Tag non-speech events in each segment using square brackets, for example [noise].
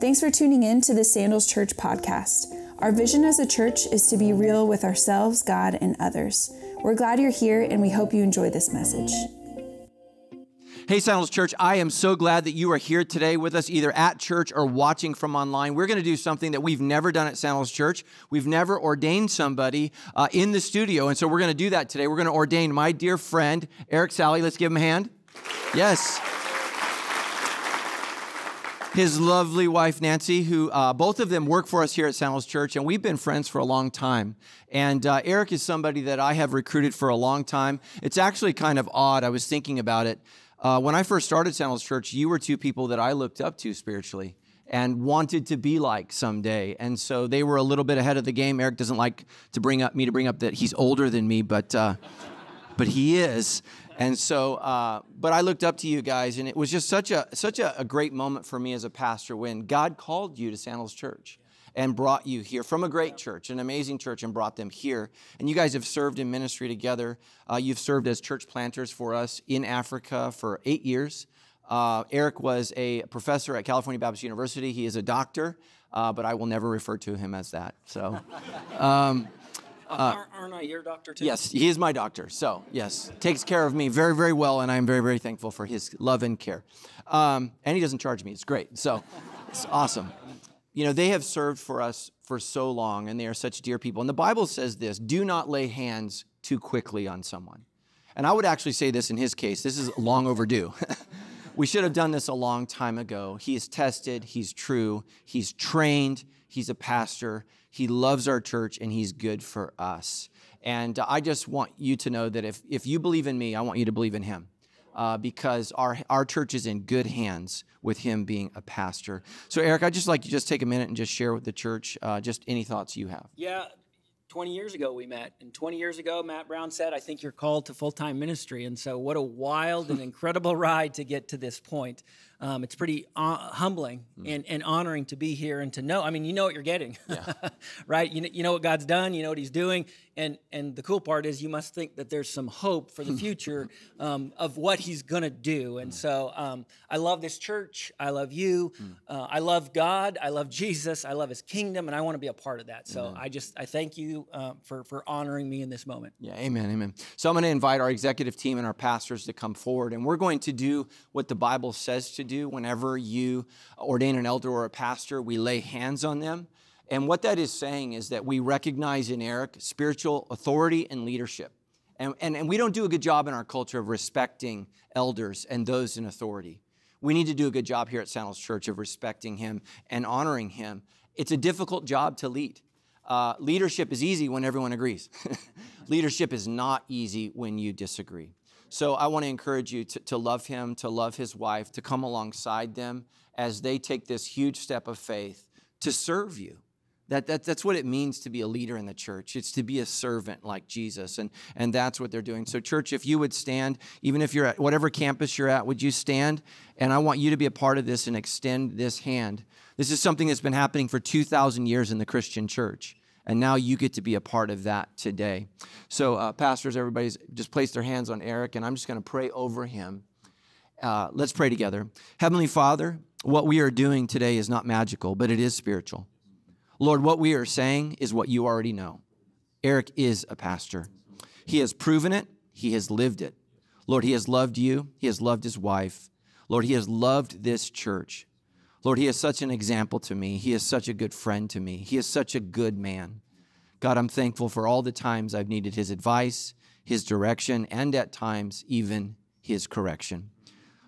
Thanks for tuning in to the Sandals Church podcast. Our vision as a church is to be real with ourselves, God, and others. We're glad you're here and we hope you enjoy this message. Hey, Sandals Church, I am so glad that you are here today with us, either at church or watching from online. We're going to do something that we've never done at Sandals Church. We've never ordained somebody uh, in the studio, and so we're going to do that today. We're going to ordain my dear friend, Eric Sally. Let's give him a hand. Yes his lovely wife Nancy, who uh, both of them work for us here at Sandals Church, and we've been friends for a long time. And uh, Eric is somebody that I have recruited for a long time. It's actually kind of odd. I was thinking about it. Uh, when I first started Sandals Church, you were two people that I looked up to spiritually and wanted to be like someday. And so they were a little bit ahead of the game. Eric doesn't like to bring up me to bring up that he's older than me, but uh, but he is. And so, uh, but I looked up to you guys, and it was just such a such a, a great moment for me as a pastor when God called you to Sandals Church and brought you here from a great church, an amazing church, and brought them here. And you guys have served in ministry together. Uh, you've served as church planters for us in Africa for eight years. Uh, Eric was a professor at California Baptist University. He is a doctor, uh, but I will never refer to him as that. So. [laughs] Um, uh, aren't I your doctor too? Yes, he is my doctor. So, yes, takes care of me very, very well, and I'm very, very thankful for his love and care. Um, and he doesn't charge me. It's great. So, it's awesome you know, they have served for us for so long and they are such dear people. And the Bible says this do not lay hands too quickly on someone. And I would actually say this in his case this is long overdue. [laughs] we should have done this a long time ago. He is tested, he's true, he's trained, he's a pastor, he loves our church, and he's good for us. And I just want you to know that if, if you believe in me, I want you to believe in him uh, because our, our church is in good hands with him being a pastor. So, Eric, I'd just like you just take a minute and just share with the church uh, just any thoughts you have. Yeah, 20 years ago we met and 20 years ago matt brown said i think you're called to full-time ministry. And so what a wild and [laughs] incredible ride to get to this point um, it's pretty uh, humbling mm. and, and honoring to be here and to know. I mean, you know what you're getting, yeah. [laughs] right? You know, you know what God's done, you know what He's doing. And, and the cool part is you must think that there's some hope for the [laughs] future um, of what He's going to do. And mm. so um, I love this church. I love you. Mm. Uh, I love God. I love Jesus. I love His kingdom. And I want to be a part of that. So amen. I just, I thank you uh, for, for honoring me in this moment. Yeah, amen, amen. So I'm going to invite our executive team and our pastors to come forward. And we're going to do what the Bible says to do whenever you ordain an elder or a pastor. We lay hands on them. And what that is saying is that we recognize in Eric spiritual authority and leadership. And, and, and we don't do a good job in our culture of respecting elders and those in authority. We need to do a good job here at Sandals Church of respecting him and honoring him. It's a difficult job to lead. Uh, leadership is easy when everyone agrees. [laughs] leadership is not easy when you disagree. So I want to encourage you to, to love him, to love his wife, to come alongside them as they take this huge step of faith to serve you. That, that, that's what it means to be a leader in the church. It's to be a servant like Jesus. And, and that's what they're doing. So, church, if you would stand, even if you're at whatever campus you're at, would you stand? And I want you to be a part of this and extend this hand. This is something that's been happening for 2,000 years in the Christian church. And now you get to be a part of that today. So, uh, pastors, everybody's just placed their hands on Eric, and I'm just going to pray over him. Uh, let's pray together. Heavenly Father, what we are doing today is not magical, but it is spiritual. Lord, what we are saying is what you already know. Eric is a pastor. He has proven it, he has lived it. Lord, he has loved you, he has loved his wife. Lord, he has loved this church. Lord, he is such an example to me. He is such a good friend to me. He is such a good man. God, I'm thankful for all the times I've needed his advice, his direction, and at times even his correction.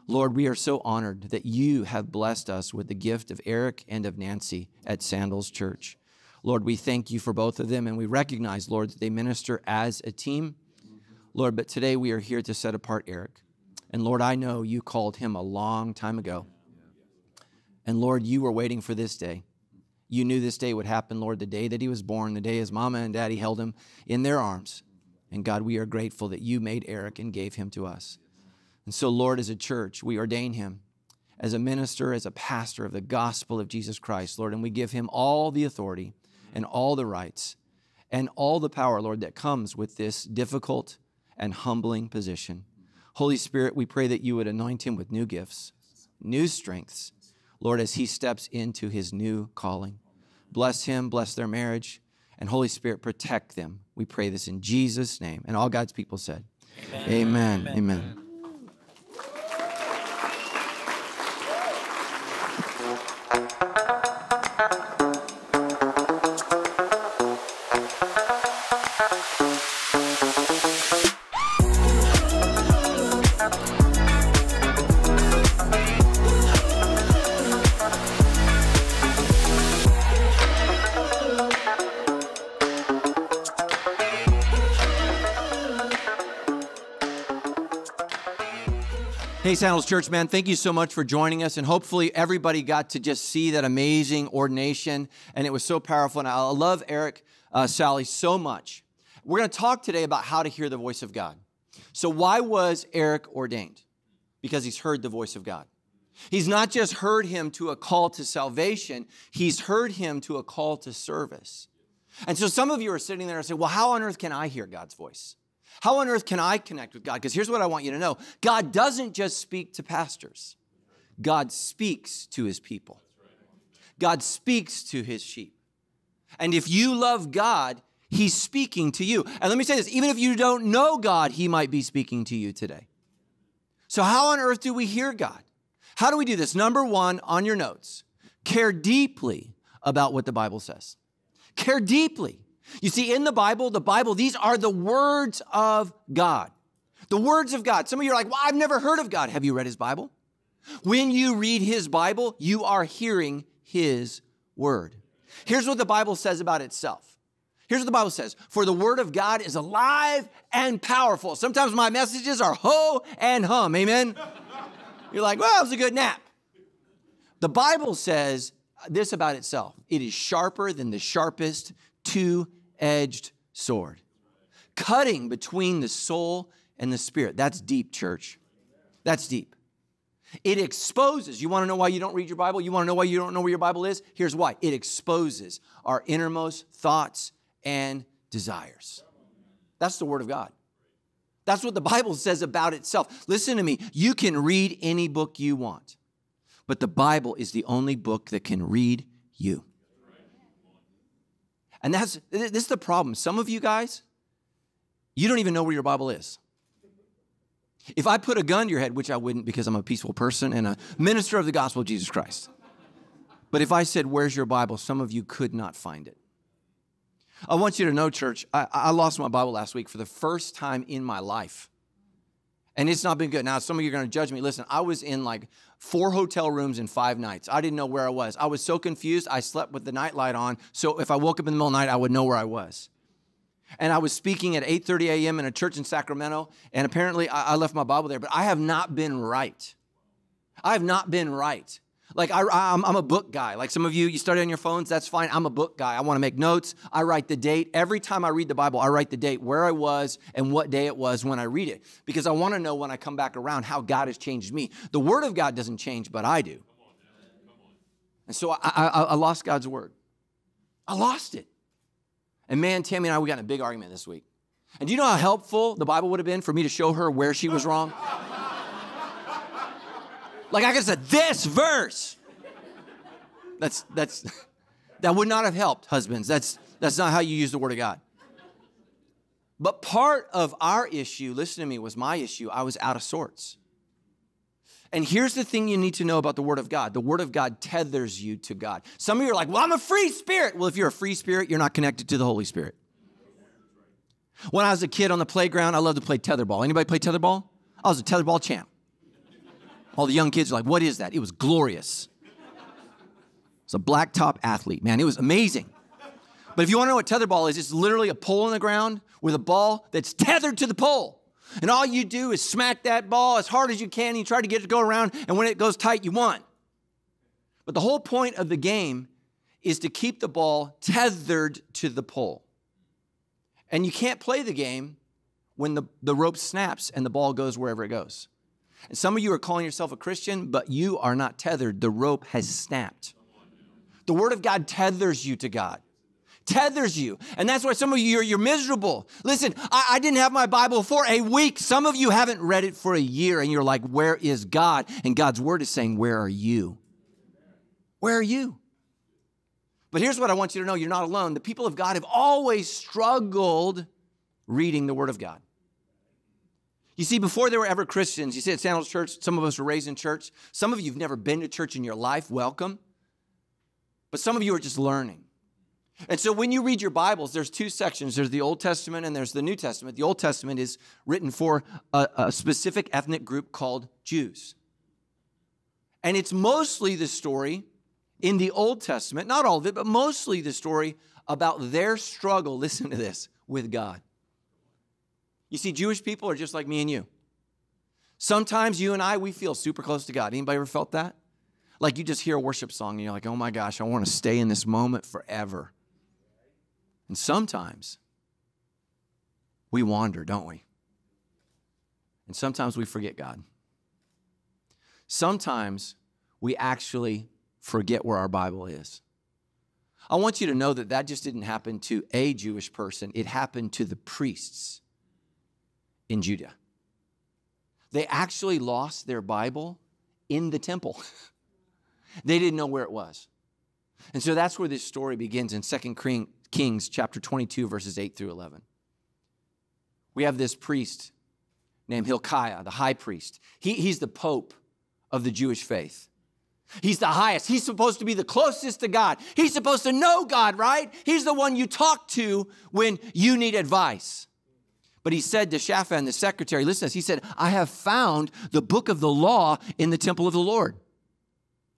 Lord, we are so honored that you have blessed us with the gift of Eric and of Nancy at Sandals Church. Lord, we thank you for both of them, and we recognize, Lord, that they minister as a team. Lord, but today we are here to set apart Eric. And Lord, I know you called him a long time ago. And Lord, you were waiting for this day. You knew this day would happen, Lord, the day that he was born, the day his mama and daddy held him in their arms. And God, we are grateful that you made Eric and gave him to us. And so, Lord, as a church, we ordain him as a minister, as a pastor of the gospel of Jesus Christ, Lord, and we give him all the authority and all the rights and all the power, Lord, that comes with this difficult and humbling position. Holy Spirit, we pray that you would anoint him with new gifts, new strengths, Lord, as he steps into his new calling. Bless him, bless their marriage, and Holy Spirit, protect them. We pray this in Jesus' name. And all God's people said, Amen. Amen. Amen. Amen. Hey, Sandals Church, man, thank you so much for joining us. And hopefully, everybody got to just see that amazing ordination. And it was so powerful. And I love Eric uh, Sally so much. We're going to talk today about how to hear the voice of God. So, why was Eric ordained? Because he's heard the voice of God. He's not just heard him to a call to salvation, he's heard him to a call to service. And so, some of you are sitting there and say, Well, how on earth can I hear God's voice? How on earth can I connect with God? Because here's what I want you to know God doesn't just speak to pastors, God speaks to his people. God speaks to his sheep. And if you love God, he's speaking to you. And let me say this even if you don't know God, he might be speaking to you today. So, how on earth do we hear God? How do we do this? Number one, on your notes, care deeply about what the Bible says. Care deeply. You see, in the Bible, the Bible, these are the words of God. The words of God. Some of you are like, well, I've never heard of God. Have you read his Bible? When you read his Bible, you are hearing his word. Here's what the Bible says about itself. Here's what the Bible says For the word of God is alive and powerful. Sometimes my messages are ho and hum. Amen? [laughs] You're like, well, it was a good nap. The Bible says this about itself it is sharper than the sharpest two edged sword, cutting between the soul and the spirit. That's deep, church. That's deep. It exposes. You want to know why you don't read your Bible? You want to know why you don't know where your Bible is? Here's why it exposes our innermost thoughts and desires. That's the Word of God. That's what the Bible says about itself. Listen to me. You can read any book you want, but the Bible is the only book that can read you. And that's this is the problem. Some of you guys, you don't even know where your Bible is. If I put a gun to your head, which I wouldn't because I'm a peaceful person and a minister of the gospel of Jesus Christ. But if I said, Where's your Bible? some of you could not find it. I want you to know, church, I, I lost my Bible last week for the first time in my life. And it's not been good. Now, some of you are going to judge me. Listen, I was in like four hotel rooms in five nights. I didn't know where I was. I was so confused. I slept with the nightlight on. So if I woke up in the middle of the night, I would know where I was. And I was speaking at 8:30 a.m. in a church in Sacramento, and apparently I, I left my Bible there, but I have not been right. I have not been right. Like I, I'm, I'm, a book guy. Like some of you, you study on your phones. That's fine. I'm a book guy. I want to make notes. I write the date every time I read the Bible. I write the date, where I was, and what day it was when I read it, because I want to know when I come back around how God has changed me. The Word of God doesn't change, but I do. And so I, I, I lost God's Word. I lost it. And man, Tammy and I, we got in a big argument this week. And do you know how helpful the Bible would have been for me to show her where she was wrong? Like I could said, this verse. That's that's [laughs] that would not have helped, husbands. That's that's not how you use the word of God. But part of our issue, listen to me, was my issue. I was out of sorts. And here's the thing you need to know about the Word of God the Word of God tethers you to God. Some of you are like, well, I'm a free spirit. Well, if you're a free spirit, you're not connected to the Holy Spirit. When I was a kid on the playground, I loved to play tetherball. Anybody play tetherball? I was a tetherball champ. All the young kids are like, what is that? It was glorious. It's a black top athlete, man. It was amazing. But if you want to know what tetherball is, it's literally a pole in the ground with a ball that's tethered to the pole. And all you do is smack that ball as hard as you can. And you try to get it to go around, and when it goes tight, you won. But the whole point of the game is to keep the ball tethered to the pole. And you can't play the game when the, the rope snaps and the ball goes wherever it goes. And some of you are calling yourself a Christian, but you are not tethered. The rope has snapped. The Word of God tethers you to God. Tethers you. And that's why some of you, are you're miserable. Listen, I, I didn't have my Bible for a week. Some of you haven't read it for a year, and you're like, Where is God? And God's Word is saying, Where are you? Where are you? But here's what I want you to know you're not alone. The people of God have always struggled reading the Word of God. You see, before there were ever Christians, you see at Sandals Church, some of us were raised in church. Some of you have never been to church in your life. Welcome. But some of you are just learning. And so when you read your Bibles, there's two sections there's the Old Testament and there's the New Testament. The Old Testament is written for a, a specific ethnic group called Jews. And it's mostly the story in the Old Testament, not all of it, but mostly the story about their struggle, [laughs] listen to this, with God. You see, Jewish people are just like me and you. Sometimes you and I, we feel super close to God. Anybody ever felt that? Like you just hear a worship song and you're like, oh my gosh, I want to stay in this moment forever. And sometimes we wander, don't we? And sometimes we forget God. Sometimes we actually forget where our Bible is. I want you to know that that just didn't happen to a Jewish person, it happened to the priests in Judah. They actually lost their Bible in the temple. [laughs] they didn't know where it was. And so that's where this story begins in 2 Kings chapter 22, verses 8 through 11. We have this priest named Hilkiah, the high priest. He, he's the pope of the Jewish faith. He's the highest. He's supposed to be the closest to God. He's supposed to know God, right? He's the one you talk to when you need advice. But he said to Shaphan, the secretary, listen to this. He said, I have found the book of the law in the temple of the Lord.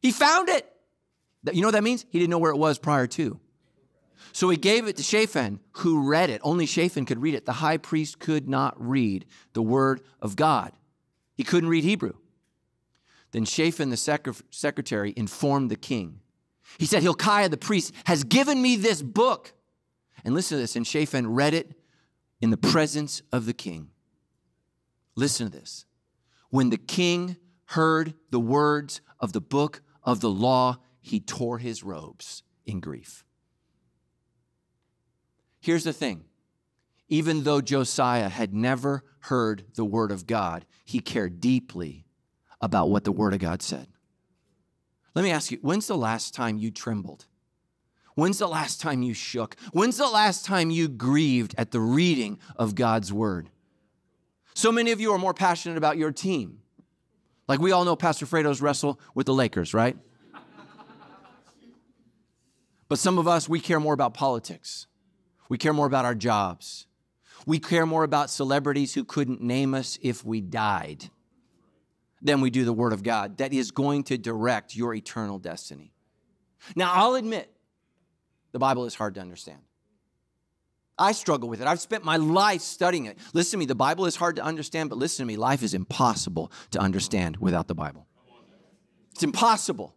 He found it. You know what that means? He didn't know where it was prior to. So he gave it to Shaphan, who read it. Only Shaphan could read it. The high priest could not read the word of God, he couldn't read Hebrew. Then Shaphan, the sec- secretary, informed the king. He said, Hilkiah the priest has given me this book. And listen to this. And Shaphan read it in the presence of the king. Listen to this. When the king heard the words of the book of the law, he tore his robes in grief. Here's the thing even though Josiah had never heard the word of God, he cared deeply about what the word of God said. Let me ask you when's the last time you trembled? When's the last time you shook? When's the last time you grieved at the reading of God's word? So many of you are more passionate about your team. Like we all know Pastor Fredo's wrestle with the Lakers, right? But some of us, we care more about politics. We care more about our jobs. We care more about celebrities who couldn't name us if we died than we do the Word of God that is going to direct your eternal destiny. Now, I'll admit, the Bible is hard to understand. I struggle with it. I've spent my life studying it. Listen to me, the Bible is hard to understand, but listen to me, life is impossible to understand without the Bible. It's impossible.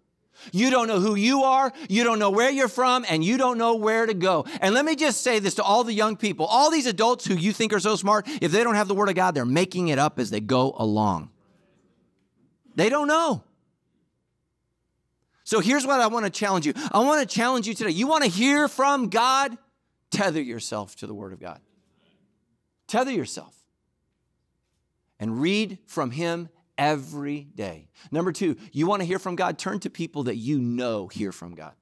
You don't know who you are, you don't know where you're from, and you don't know where to go. And let me just say this to all the young people all these adults who you think are so smart, if they don't have the Word of God, they're making it up as they go along. They don't know. So here's what I want to challenge you I want to challenge you today. You want to hear from God? Tether yourself to the Word of God. Tether yourself and read from Him every day. Number two, you want to hear from God? Turn to people that you know hear from God.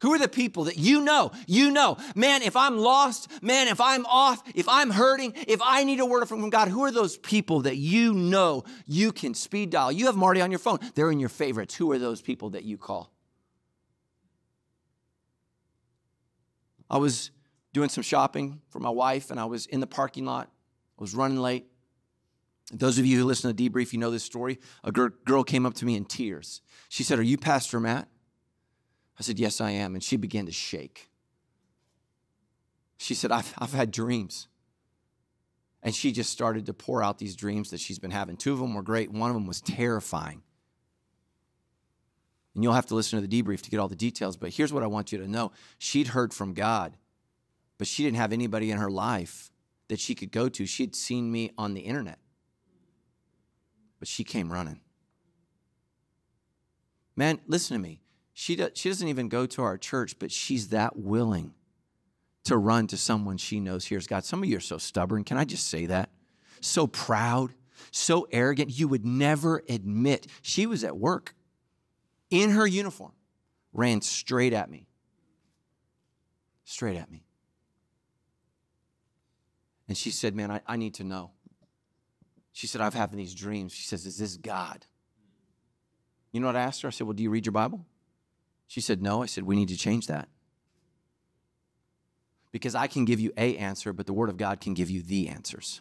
Who are the people that you know? You know, man, if I'm lost, man, if I'm off, if I'm hurting, if I need a word from God, who are those people that you know you can speed dial? You have Marty on your phone, they're in your favorites. Who are those people that you call? I was doing some shopping for my wife, and I was in the parking lot. I was running late. Those of you who listen to debrief, you know this story. A girl came up to me in tears. She said, Are you Pastor Matt? I said, Yes, I am. And she began to shake. She said, I've, I've had dreams. And she just started to pour out these dreams that she's been having. Two of them were great, one of them was terrifying. And you'll have to listen to the debrief to get all the details. But here's what I want you to know she'd heard from God, but she didn't have anybody in her life that she could go to. She'd seen me on the internet but she came running. Man, listen to me. She, does, she doesn't even go to our church, but she's that willing to run to someone she knows hears God. Some of you are so stubborn. Can I just say that? So proud, so arrogant, you would never admit she was at work. in her uniform, ran straight at me. Straight at me. And she said, Man, I, I need to know. She said, I've having these dreams. She says, Is this God? You know what I asked her? I said, Well, do you read your Bible? She said, No. I said, We need to change that. Because I can give you a answer, but the Word of God can give you the answers.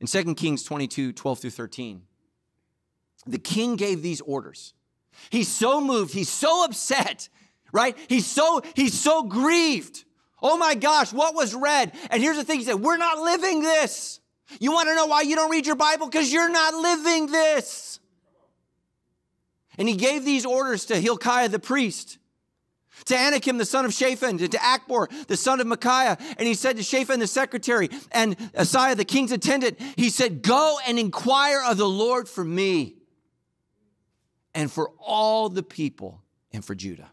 In 2 Kings 22 12 through 13, the king gave these orders. He's so moved, he's so upset, right? He's so he's so grieved. Oh my gosh, what was read? And here's the thing, he said, "We're not living this." You want to know why you don't read your Bible? Because you're not living this. And he gave these orders to Hilkiah the priest to Ahikam, the son of Shaphan, to Achbor, the son of Micaiah. And he said to Shaphan, the secretary, and Asaiah, the king's attendant, he said, Go and inquire of the Lord for me and for all the people and for Judah.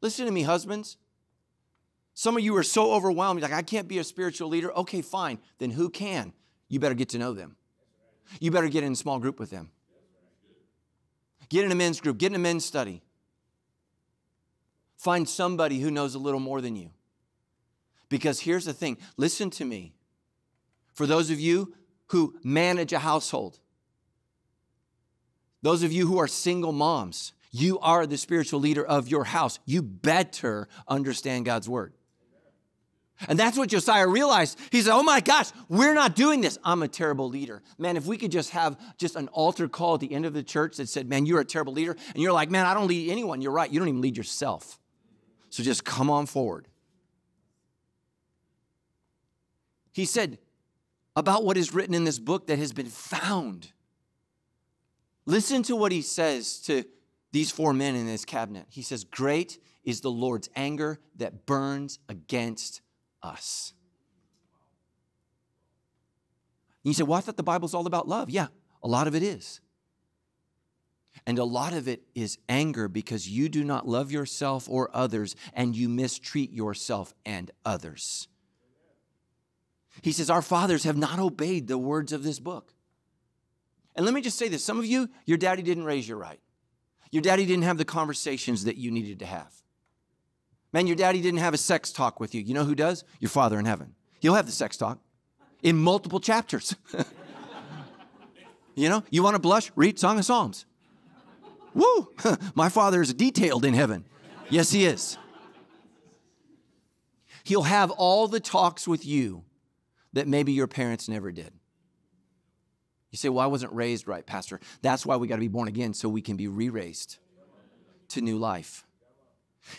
Listen to me, husbands. Some of you are so overwhelmed, like, I can't be a spiritual leader. Okay, fine. Then who can? You better get to know them. You better get in a small group with them. Get in a men's group, get in a men's study. Find somebody who knows a little more than you. Because here's the thing listen to me. For those of you who manage a household, those of you who are single moms, you are the spiritual leader of your house. You better understand God's word. And that's what Josiah realized. He said, Oh my gosh, we're not doing this. I'm a terrible leader. Man, if we could just have just an altar call at the end of the church that said, Man, you're a terrible leader. And you're like, Man, I don't lead anyone. You're right. You don't even lead yourself. So just come on forward. He said about what is written in this book that has been found. Listen to what he says to these four men in his cabinet. He says, Great is the Lord's anger that burns against us. And you say, Well, I thought the Bible's all about love. Yeah, a lot of it is. And a lot of it is anger because you do not love yourself or others and you mistreat yourself and others. He says, Our fathers have not obeyed the words of this book. And let me just say this some of you, your daddy didn't raise you right. Your daddy didn't have the conversations that you needed to have. Man, your daddy didn't have a sex talk with you. You know who does? Your father in heaven. He'll have the sex talk in multiple chapters. [laughs] you know, you want to blush? Read Song of Psalms. Woo! [laughs] My Father is detailed in heaven. Yes, He is. He'll have all the talks with you that maybe your parents never did. You say, Well, I wasn't raised right, Pastor. That's why we got to be born again so we can be re raised to new life.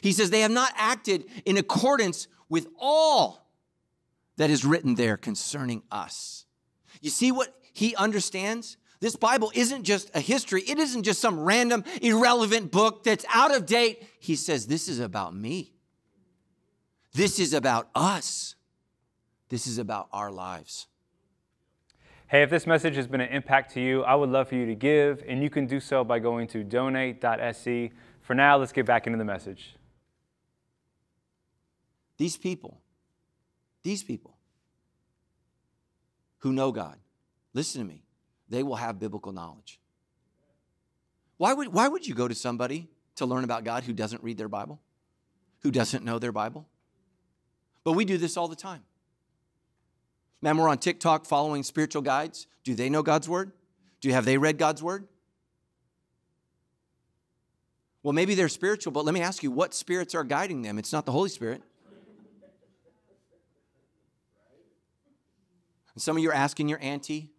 He says, They have not acted in accordance with all that is written there concerning us. You see what he understands? This Bible isn't just a history, it isn't just some random, irrelevant book that's out of date. He says, This is about me. This is about us. This is about our lives. Hey, if this message has been an impact to you, I would love for you to give, and you can do so by going to donate.sc. For now, let's get back into the message. These people, these people who know God, listen to me, they will have biblical knowledge. Why would, why would you go to somebody to learn about God who doesn't read their Bible, who doesn't know their Bible? But we do this all the time. Man, we're on TikTok following spiritual guides. Do they know God's word? Do have they read God's word? Well, maybe they're spiritual, but let me ask you, what spirits are guiding them? It's not the Holy Spirit. And some of you are asking your auntie,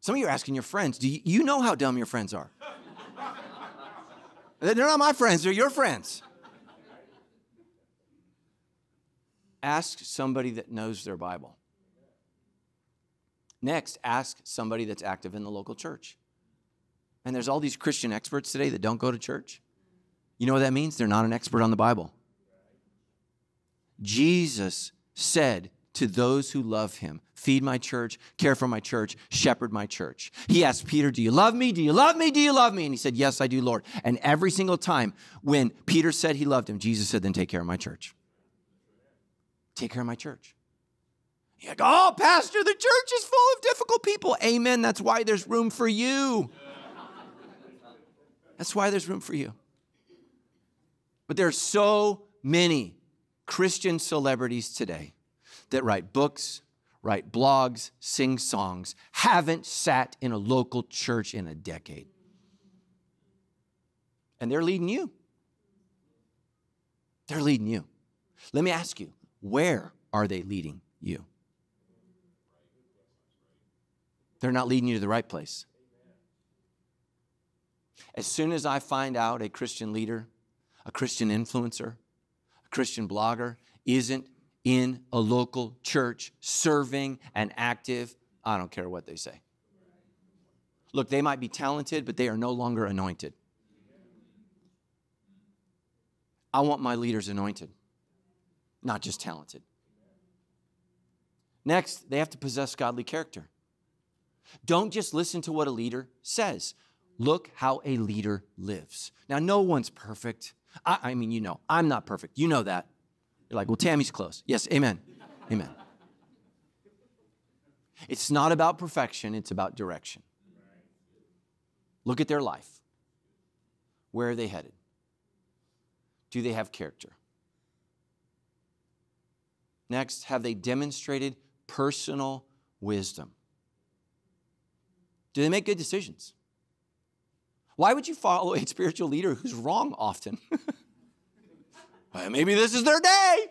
some of you are asking your friends, do you, you know how dumb your friends are? they're not my friends, they're your friends. Ask somebody that knows their Bible. Next, ask somebody that's active in the local church. And there's all these Christian experts today that don't go to church. You know what that means? They're not an expert on the Bible. Jesus said to those who love him, feed my church, care for my church, shepherd my church. He asked Peter, Do you love me? Do you love me? Do you love me? And he said, Yes, I do, Lord. And every single time when Peter said he loved him, Jesus said, Then take care of my church. Take care of my church. You're like, oh, Pastor, the church is full of difficult people. Amen. That's why there's room for you. That's why there's room for you. But there are so many Christian celebrities today that write books, write blogs, sing songs, haven't sat in a local church in a decade. And they're leading you. They're leading you. Let me ask you, where are they leading you? They're not leading you to the right place. As soon as I find out a Christian leader, a Christian influencer, a Christian blogger isn't in a local church serving and active, I don't care what they say. Look, they might be talented, but they are no longer anointed. I want my leaders anointed, not just talented. Next, they have to possess godly character. Don't just listen to what a leader says. Look how a leader lives. Now, no one's perfect. I, I, mean, you know, I'm not perfect. You know that. You're like, well, Tammy's close. Yes, amen. Amen. It's not about perfection, it's about direction. Look at their life. Where are they headed? Do they have character? Next, have they demonstrated personal wisdom? Do they make good decisions? Why would you follow a spiritual leader who's wrong often? [laughs] well, maybe this is their day.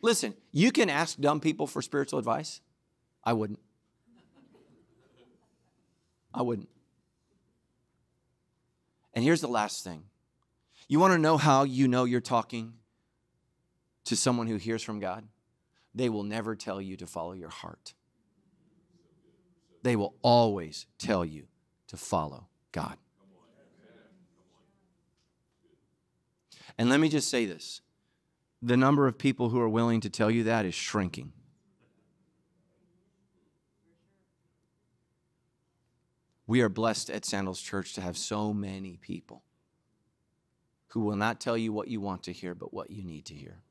Listen, you can ask dumb people for spiritual advice. I wouldn't. I wouldn't. And here's the last thing you want to know how you know you're talking to someone who hears from God? They will never tell you to follow your heart they will always tell you to follow God. And let me just say this the number of people who are willing to tell you that is shrinking. We are blessed at Sandals Church to have so many people who will not tell you what you want to hear, but what you need to hear.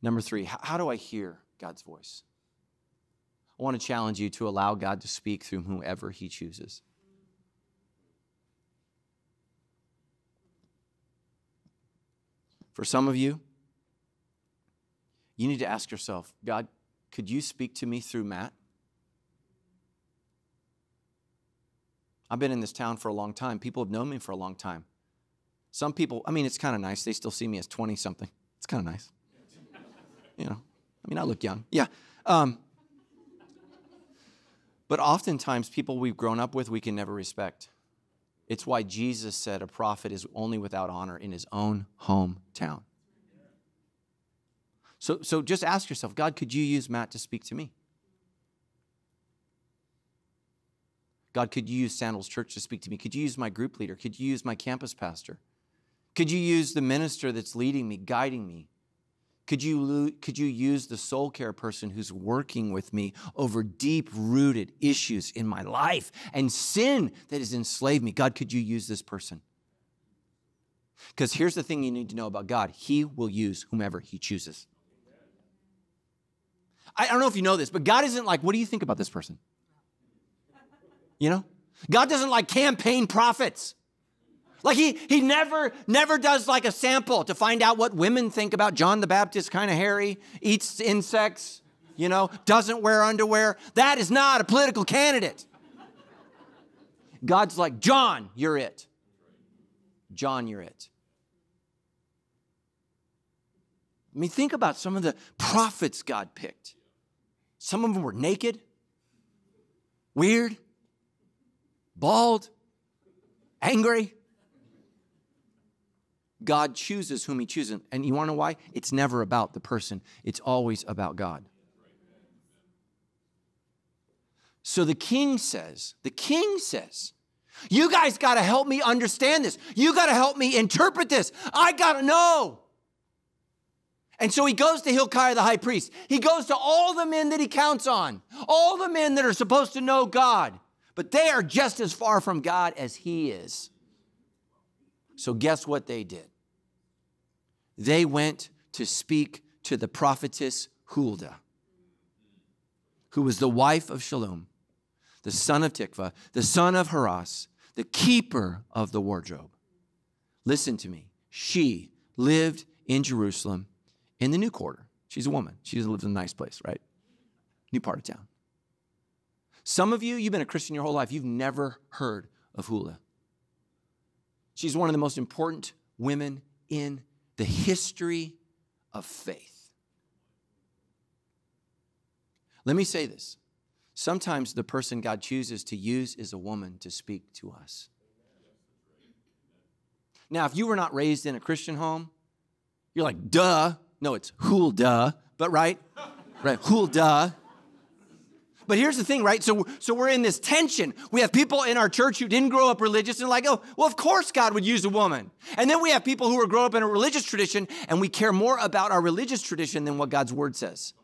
Number three, how do I hear God's voice? I want to challenge you to allow God to speak through whomever He chooses. For some of you, you need to ask yourself God, could you speak to me through Matt? I've been in this town for a long time. People have known me for a long time. Some people, I mean, it's kind of nice. They still see me as 20 something. It's kind of nice. You know, I mean, I look young. Yeah. Um, but oftentimes, people we've grown up with, we can never respect. It's why Jesus said a prophet is only without honor in his own hometown. So, so just ask yourself God, could you use Matt to speak to me? God, could you use Sandals Church to speak to me? Could you use my group leader? Could you use my campus pastor? Could you use the minister that's leading me, guiding me? Could you, could you use the soul care person who's working with me over deep rooted issues in my life and sin that has enslaved me? God, could you use this person? Because here's the thing you need to know about God He will use whomever He chooses. I don't know if you know this, but God isn't like, what do you think about this person? You know? God doesn't like campaign prophets. Like he he never never does like a sample to find out what women think about John the Baptist kind of hairy, eats insects, you know, doesn't wear underwear. That is not a political candidate. God's like, "John, you're it." John, you're it. I mean, think about some of the prophets God picked. Some of them were naked, weird, bald, angry. God chooses whom He chooses. And you want to know why? It's never about the person, it's always about God. So the king says, the king says, you guys got to help me understand this. You got to help me interpret this. I got to know. And so he goes to Hilkiah the high priest. He goes to all the men that he counts on, all the men that are supposed to know God, but they are just as far from God as he is. So, guess what they did? They went to speak to the prophetess Huldah, who was the wife of Shallum, the son of Tikvah, the son of Harhas, the keeper of the wardrobe. Listen to me. She lived in Jerusalem in the new quarter. She's a woman. She lives in a nice place, right? New part of town. Some of you, you've been a Christian your whole life, you've never heard of Huldah. She's one of the most important women in the history of faith. Let me say this. Sometimes the person God chooses to use is a woman to speak to us. Now, if you were not raised in a Christian home, you're like, duh. No, it's Huldah, but right? Right, Huldah. But here's the thing, right? So, so we're in this tension. We have people in our church who didn't grow up religious and like, oh, well, of course God would use a woman. And then we have people who are grow up in a religious tradition and we care more about our religious tradition than what God's word says.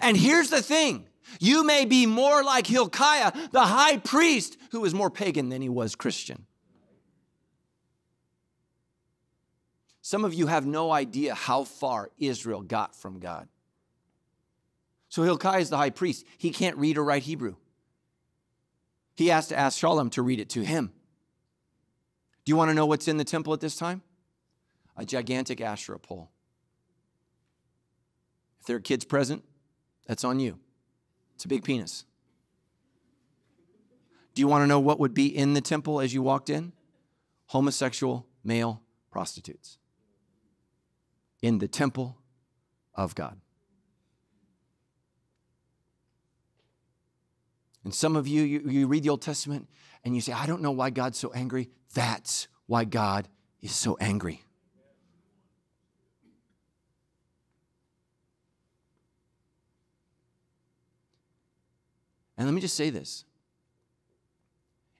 And here's the thing. You may be more like Hilkiah, the high priest, who was more pagan than he was Christian. Some of you have no idea how far Israel got from God. So Hilkiah is the high priest. He can't read or write Hebrew. He has to ask Shalom to read it to him. Do you want to know what's in the temple at this time? A gigantic Asherah pole. If there are kids present, that's on you. It's a big penis. Do you want to know what would be in the temple as you walked in? Homosexual male prostitutes. In the temple of God. And some of you, you, you, read the Old Testament and you say, I don't know why God's so angry. That's why God is so angry. And let me just say this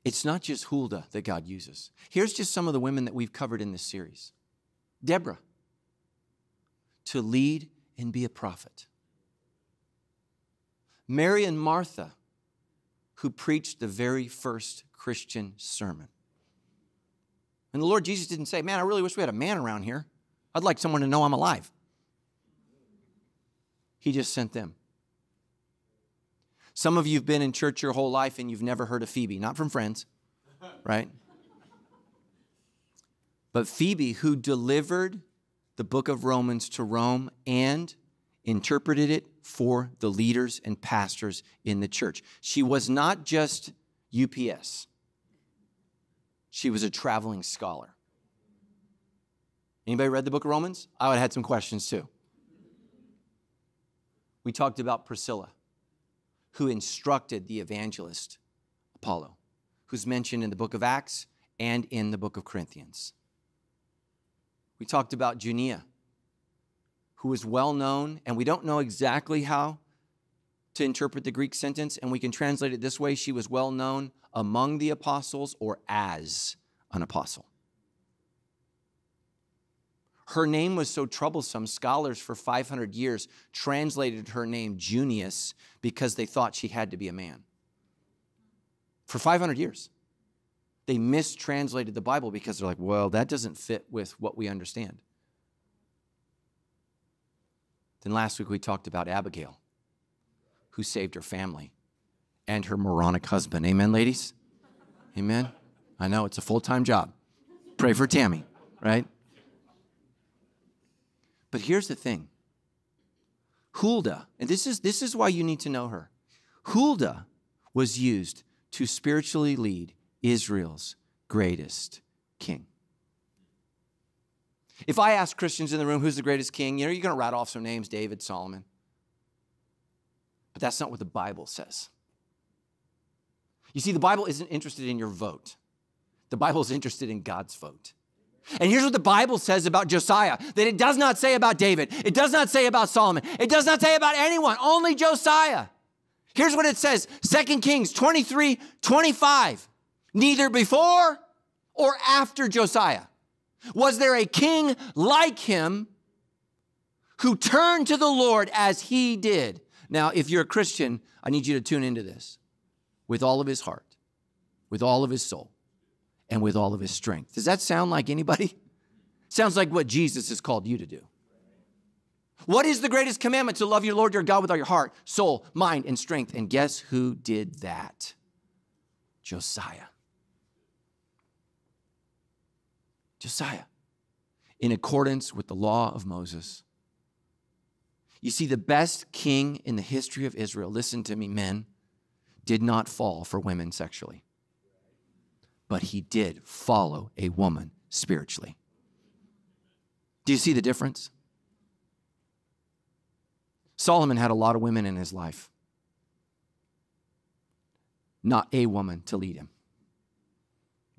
it's not just Huldah that God uses. Here's just some of the women that we've covered in this series Deborah, to lead and be a prophet. Mary and Martha, who preached the very first Christian sermon. And the Lord Jesus didn't say, Man, I really wish we had a man around here. I'd like someone to know I'm alive. He just sent them. Some of you have been in church your whole life and you've never heard of Phoebe, not from friends, right? But Phoebe, who delivered the book of Romans to Rome and interpreted it for the leaders and pastors in the church. She was not just UPS, she was a traveling scholar. Anybody read the book of Romans? I would have had some questions too. We talked about Priscilla, who instructed the evangelist Apollo, who's mentioned in the book of Acts and in the book of Corinthians. We talked about Junia, who is well known, and we don't know exactly how to interpret the Greek sentence, and we can translate it this way she was well known among the apostles or as an apostle. Her name was so troublesome, scholars for 500 years translated her name Junius because they thought she had to be a man. For 500 years. They mistranslated the Bible because they're like, well, that doesn't fit with what we understand. Then last week we talked about Abigail, who saved her family and her moronic husband. Amen, ladies? Amen? I know it's a full time job. Pray for Tammy, right? But here's the thing Huldah, and this is, this is why you need to know her. Huldah was used to spiritually lead Israel's greatest king. If I ask Christians in the room who's the greatest king, you know, you're going to rattle off some names David, Solomon. But that's not what the Bible says. You see, the Bible isn't interested in your vote, the Bible is interested in God's vote. And here's what the Bible says about Josiah that it does not say about David, it does not say about Solomon, it does not say about anyone, only Josiah. Here's what it says 2 Kings 23 25. Neither before or after Josiah was there a king like him who turned to the Lord as he did. Now, if you're a Christian, I need you to tune into this with all of his heart, with all of his soul, and with all of his strength. Does that sound like anybody? [laughs] Sounds like what Jesus has called you to do. What is the greatest commandment? To love your Lord your God with all your heart, soul, mind, and strength. And guess who did that? Josiah. Josiah. In accordance with the law of Moses. You see, the best king in the history of Israel, listen to me, men, did not fall for women sexually, but he did follow a woman spiritually. Do you see the difference? Solomon had a lot of women in his life, not a woman to lead him.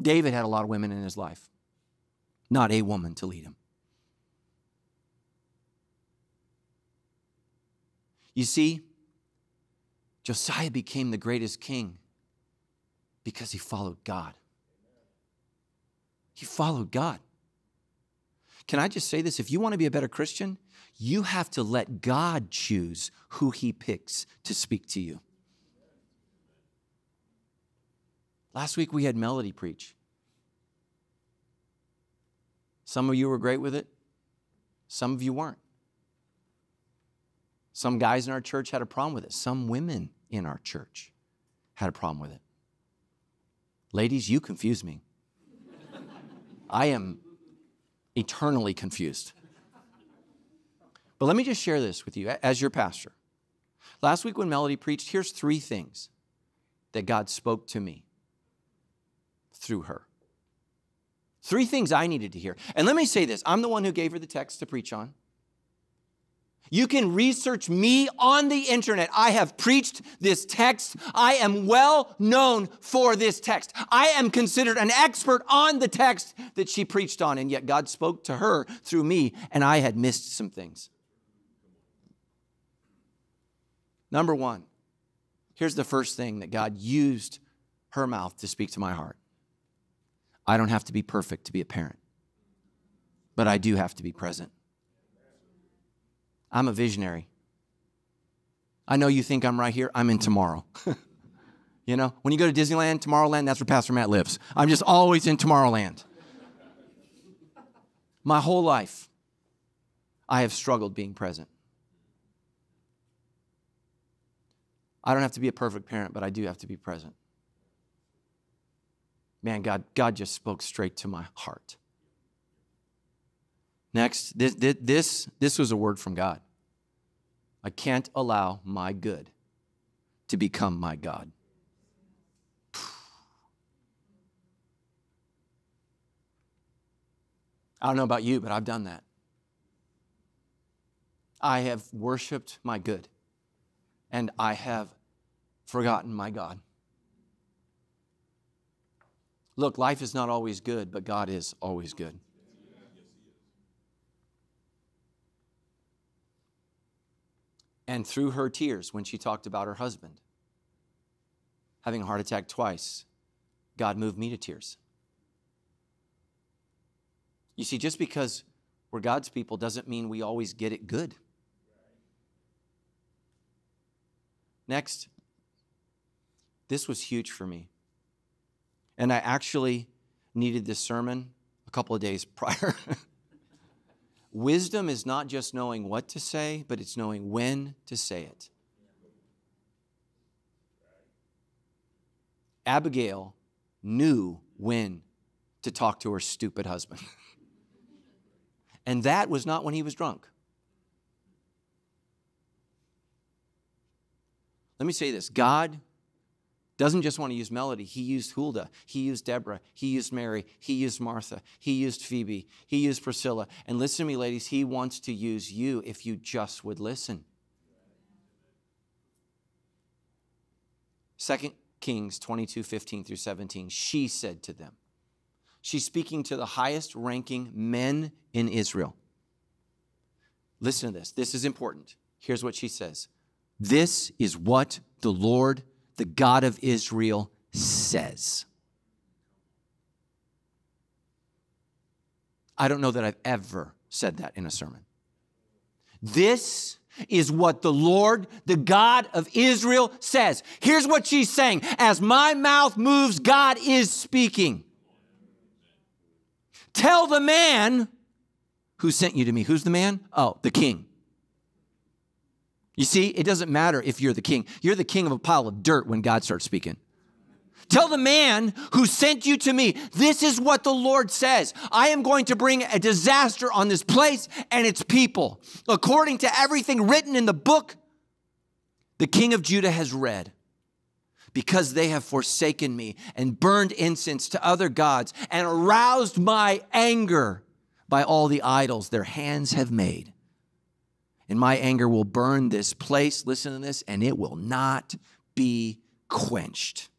David had a lot of women in his life, not a woman to lead him. You see, Josiah became the greatest king because he followed God. He followed God. Can I just say this? If you want to be a better Christian, you have to let God choose who He picks to speak to you. Last week we had Melody preach. Some of you were great with it, some of you weren't. Some guys in our church had a problem with it, some women in our church had a problem with it. Ladies, you confuse me. I am eternally confused. But let me just share this with you as your pastor. Last week when Melody preached, here's three things that God spoke to me through her. Three things I needed to hear. And let me say this I'm the one who gave her the text to preach on. You can research me on the internet. I have preached this text. I am well known for this text. I am considered an expert on the text that she preached on, and yet God spoke to her through me, and I had missed some things. Number one, here's the first thing that God used her mouth to speak to my heart I don't have to be perfect to be a parent, but I do have to be present. I'm a visionary. I know you think I'm right here, I'm in tomorrow. [laughs] you know, when you go to Disneyland, Tomorrowland, that's where Pastor Matt lives. I'm just always in Tomorrowland. My whole life, I have struggled being present. I don't have to be a perfect parent, but I do have to be present. Man, God, God just spoke straight to my heart. Next, this, this, this was a word from God. I can't allow my good to become my God. I don't know about you, but I've done that. I have worshiped my good, and I have forgotten my God. Look, life is not always good, but God is always good. And through her tears, when she talked about her husband having a heart attack twice, God moved me to tears. You see, just because we're God's people doesn't mean we always get it good. Next, this was huge for me. And I actually needed this sermon a couple of days [laughs] prior. Wisdom is not just knowing what to say, but it's knowing when to say it. Abigail knew when to talk to her stupid husband. [laughs] and that was not when he was drunk. Let me say this God doesn't just want to use Melody. He used Huldah. He used Deborah. He used Mary. He used Martha. He used Phoebe. He used Priscilla. And listen to me, ladies, He wants to use you if you just would listen. 2 Kings 22 15 through 17. She said to them, She's speaking to the highest ranking men in Israel. Listen to this. This is important. Here's what she says This is what the Lord the God of Israel says. I don't know that I've ever said that in a sermon. This is what the Lord, the God of Israel, says. Here's what she's saying As my mouth moves, God is speaking. Tell the man who sent you to me. Who's the man? Oh, the king. You see, it doesn't matter if you're the king. You're the king of a pile of dirt when God starts speaking. Tell the man who sent you to me, this is what the Lord says. I am going to bring a disaster on this place and its people. According to everything written in the book, the king of Judah has read. Because they have forsaken me and burned incense to other gods and aroused my anger by all the idols their hands have made. And my anger will burn this place, listen to this, and it will not be quenched.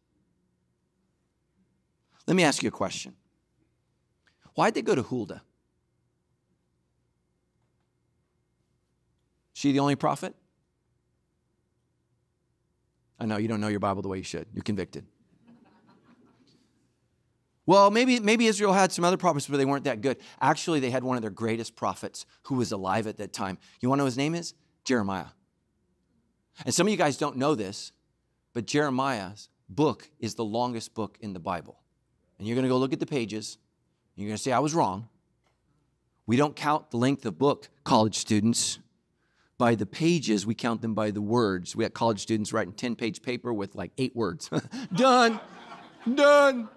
Let me ask you a question. Why'd they go to Huldah? She the only prophet? I know you don't know your Bible the way you should. You're convicted. Well, maybe, maybe Israel had some other prophets, but they weren't that good. Actually, they had one of their greatest prophets who was alive at that time. You want to know his name is? Jeremiah. And some of you guys don't know this, but Jeremiah's book is the longest book in the Bible. And you're going to go look at the pages. You're going to say, I was wrong. We don't count the length of book, college students, by the pages. We count them by the words. We had college students writing 10 page paper with like eight words. [laughs] Done. Done.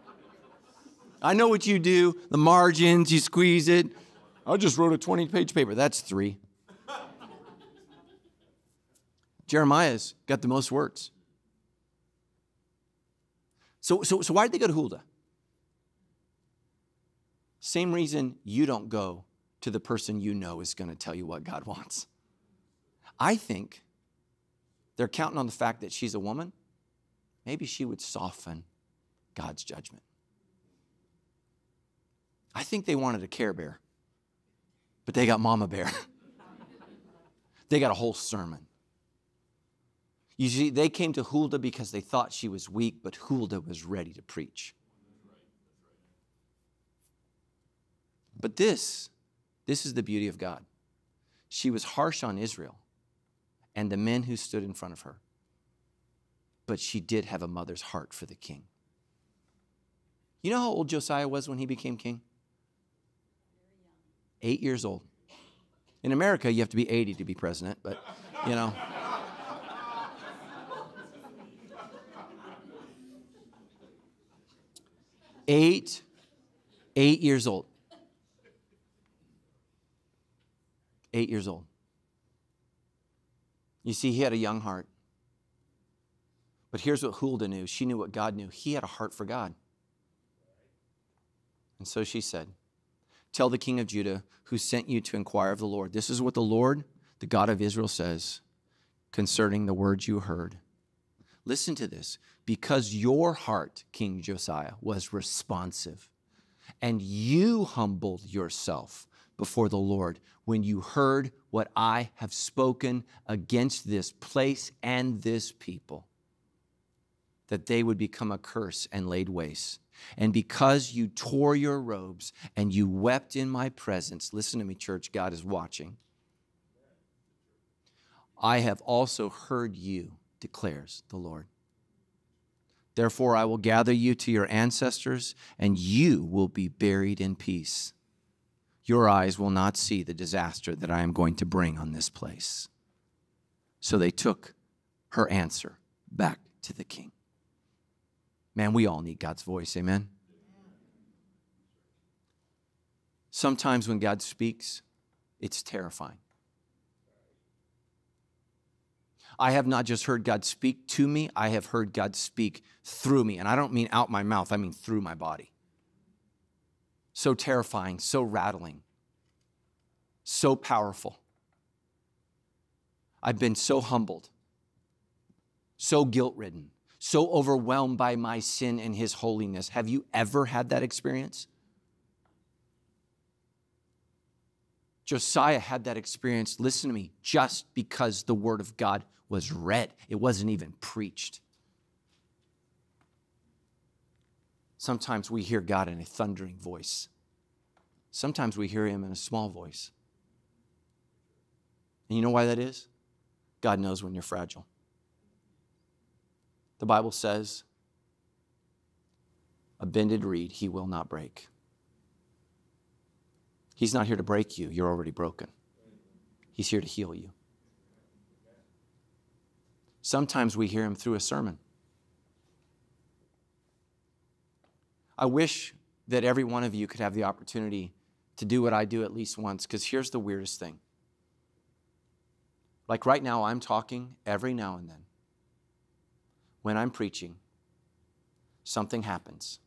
I know what you do. The margins, you squeeze it. I just wrote a 20 page paper. That's three. Jeremiah's got the most words. So, so, so why did they go to Huldah? Same reason you don't go to the person you know is going to tell you what God wants. I think they're counting on the fact that she's a woman. Maybe she would soften God's judgment. I think they wanted a care bear, but they got Mama Bear. [laughs] they got a whole sermon. You see, they came to Huldah because they thought she was weak, but Huldah was ready to preach. But this, this is the beauty of God. She was harsh on Israel and the men who stood in front of her. But she did have a mother's heart for the king. You know how old Josiah was when he became king? Eight years old. In America, you have to be 80 to be president, but you know. eight, eight years old. eight years old. You see, he had a young heart. But here's what Huldah knew she knew what God knew. He had a heart for God. And so she said, Tell the king of Judah who sent you to inquire of the Lord. This is what the Lord, the God of Israel, says concerning the words you heard. Listen to this. Because your heart, King Josiah, was responsive, and you humbled yourself before the Lord when you heard what I have spoken against this place and this people, that they would become a curse and laid waste. And because you tore your robes and you wept in my presence, listen to me, church, God is watching. I have also heard you, declares the Lord. Therefore, I will gather you to your ancestors, and you will be buried in peace your eyes will not see the disaster that I am going to bring on this place. So they took her answer back to the king. Man, we all need God's voice, amen? Sometimes when God speaks, it's terrifying. I have not just heard God speak to me, I have heard God speak through me. And I don't mean out my mouth, I mean through my body so terrifying, so rattling, so powerful. I've been so humbled, so guilt ridden, so overwhelmed by my sin and His holiness. Have you ever had that experience? Josiah had that experience, listen to me, just because the Word of God was read, it wasn't even preached. Sometimes we hear God in a thundering voice. Sometimes we hear him in a small voice. And you know why that is? God knows when you're fragile. The Bible says, a bended reed he will not break. He's not here to break you, you're already broken. He's here to heal you. Sometimes we hear him through a sermon. I wish that every one of you could have the opportunity to do what I do at least once, because here's the weirdest thing. Like right now, I'm talking every now and then. When I'm preaching, something happens.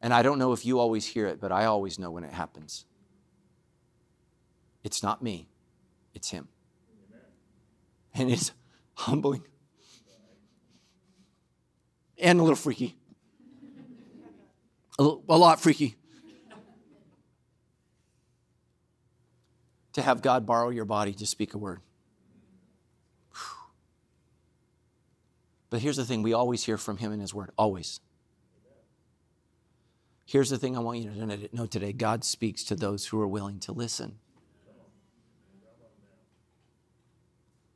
And I don't know if you always hear it, but I always know when it happens. It's not me, it's Him. And it's humbling and a little freaky. A, little, a lot freaky. to have God borrow your body to speak a word. But here's the thing we always hear from Him in His Word, always. Here's the thing I want you to know today God speaks to those who are willing to listen.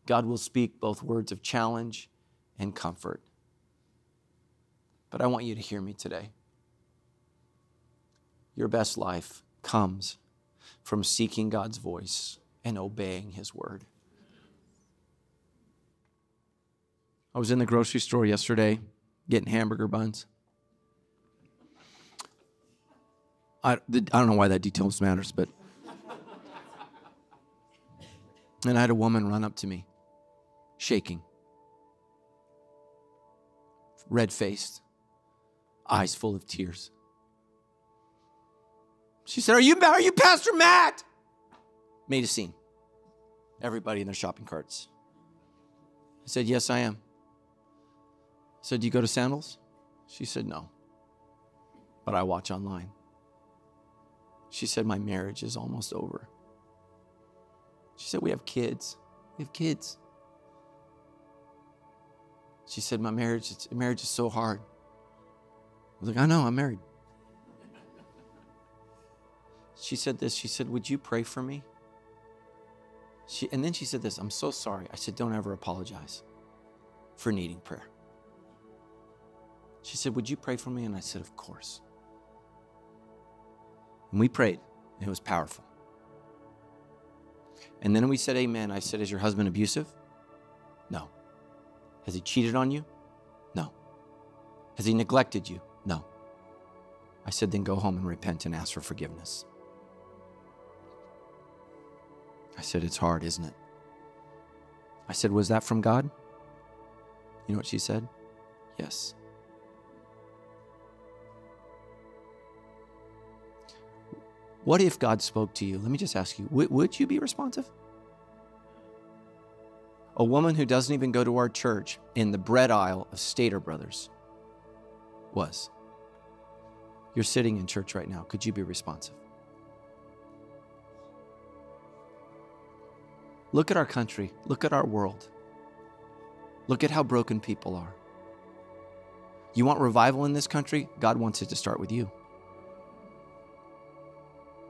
God will speak both words of challenge and comfort. But I want you to hear me today. Your best life comes from seeking God's voice and obeying His word. I was in the grocery store yesterday getting hamburger buns. I, I don't know why that detail matters, but. And I had a woman run up to me, shaking, red faced, eyes full of tears. She said, Are you, are you Pastor Matt? Made a scene. Everybody in their shopping carts. I said, Yes, I am. Said, Do you go to sandals? She said, No. But I watch online. She said, My marriage is almost over. She said, We have kids. We have kids. She said, My marriage, marriage is so hard. I was like, I know, I'm married. She said this. She said, Would you pray for me? She, and then she said this I'm so sorry. I said, Don't ever apologize for needing prayer. She said, Would you pray for me? And I said, Of course. And we prayed, and it was powerful. And then we said, Amen. I said, Is your husband abusive? No. Has he cheated on you? No. Has he neglected you? No. I said, Then go home and repent and ask for forgiveness. I said, It's hard, isn't it? I said, Was that from God? You know what she said? Yes. What if God spoke to you? Let me just ask you would, would you be responsive? A woman who doesn't even go to our church in the bread aisle of Stater Brothers was. You're sitting in church right now. Could you be responsive? Look at our country. Look at our world. Look at how broken people are. You want revival in this country? God wants it to start with you.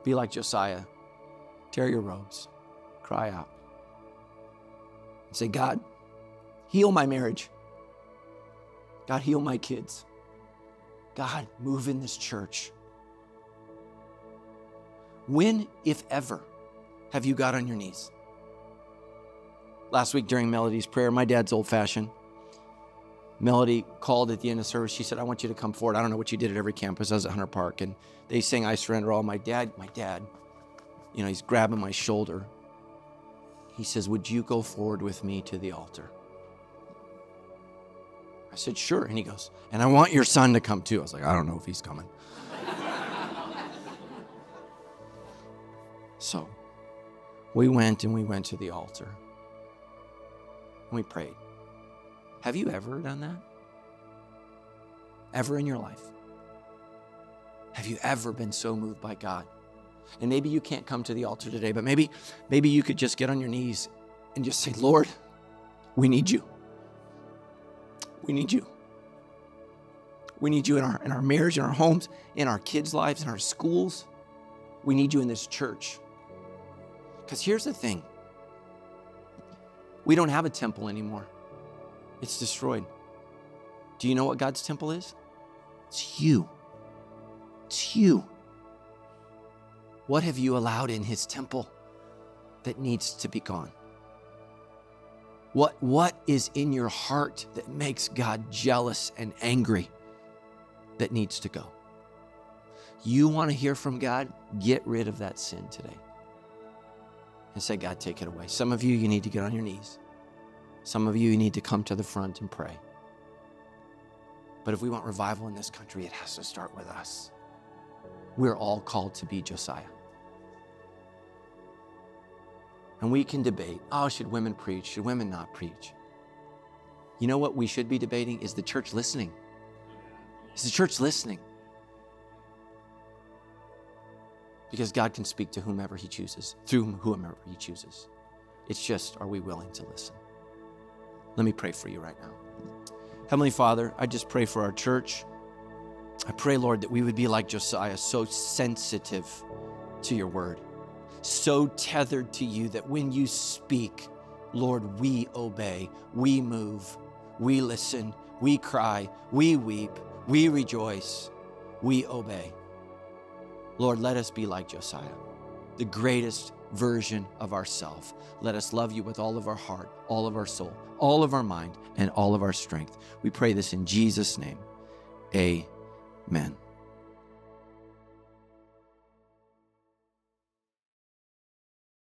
Be like Josiah. Tear your robes. Cry out. And say, God, heal my marriage. God, heal my kids. God, move in this church. When, if ever, have you got on your knees? last week during Melody's prayer. My dad's old fashioned. Melody called at the end of service. She said, I want you to come forward. I don't know what you did at every campus. I was at Hunter Park. And they sang, I Surrender All. My dad, my dad, you know, he's grabbing my shoulder. He says, Would you go forward with me to the altar? I said, Sure. And he goes, And I want your son to come too. I was like, I don't know if he's coming. [laughs] so we went and we went to the altar and we prayed. Have you ever done that? Ever in your life? Have you ever been so moved by God? And maybe you can't come to the altar today, but maybe maybe you could just get on your knees and just say, "Lord, we need you. We need you. We need you in our in our marriage, in our homes, in our kids' lives, in our schools. We need you in this church." Cuz here's the thing. We don't have a temple anymore, it's destroyed. Do you know what God's temple is? It's you. It's you. What have you allowed in his temple that needs to be gone? What, what is in your heart that makes God jealous and angry that needs to go? You want to hear from God? Get rid of that sin today. And say, God, take it away. Some of you, you need to get on your knees. Some of you, need to come to the front and pray. But if we want revival in this country, it has to start with us. We're all called to be Josiah. And we can debate oh, should women preach? Should women not preach? You know what we should be debating? Is the church listening? Is the church listening? Because God can speak to whomever He chooses, through whomever He chooses. It's just, are we willing to listen? Let me pray for you right now. Heavenly Father, I just pray for our church. I pray, Lord, that we would be like Josiah, so sensitive to your word, so tethered to you that when you speak, Lord, we obey, we move, we listen, we cry, we weep, we rejoice, we obey. Lord, let us be like Josiah, the greatest version of ourself. Let us love you with all of our heart, all of our soul, all of our mind, and all of our strength. We pray this in Jesus' name. Amen.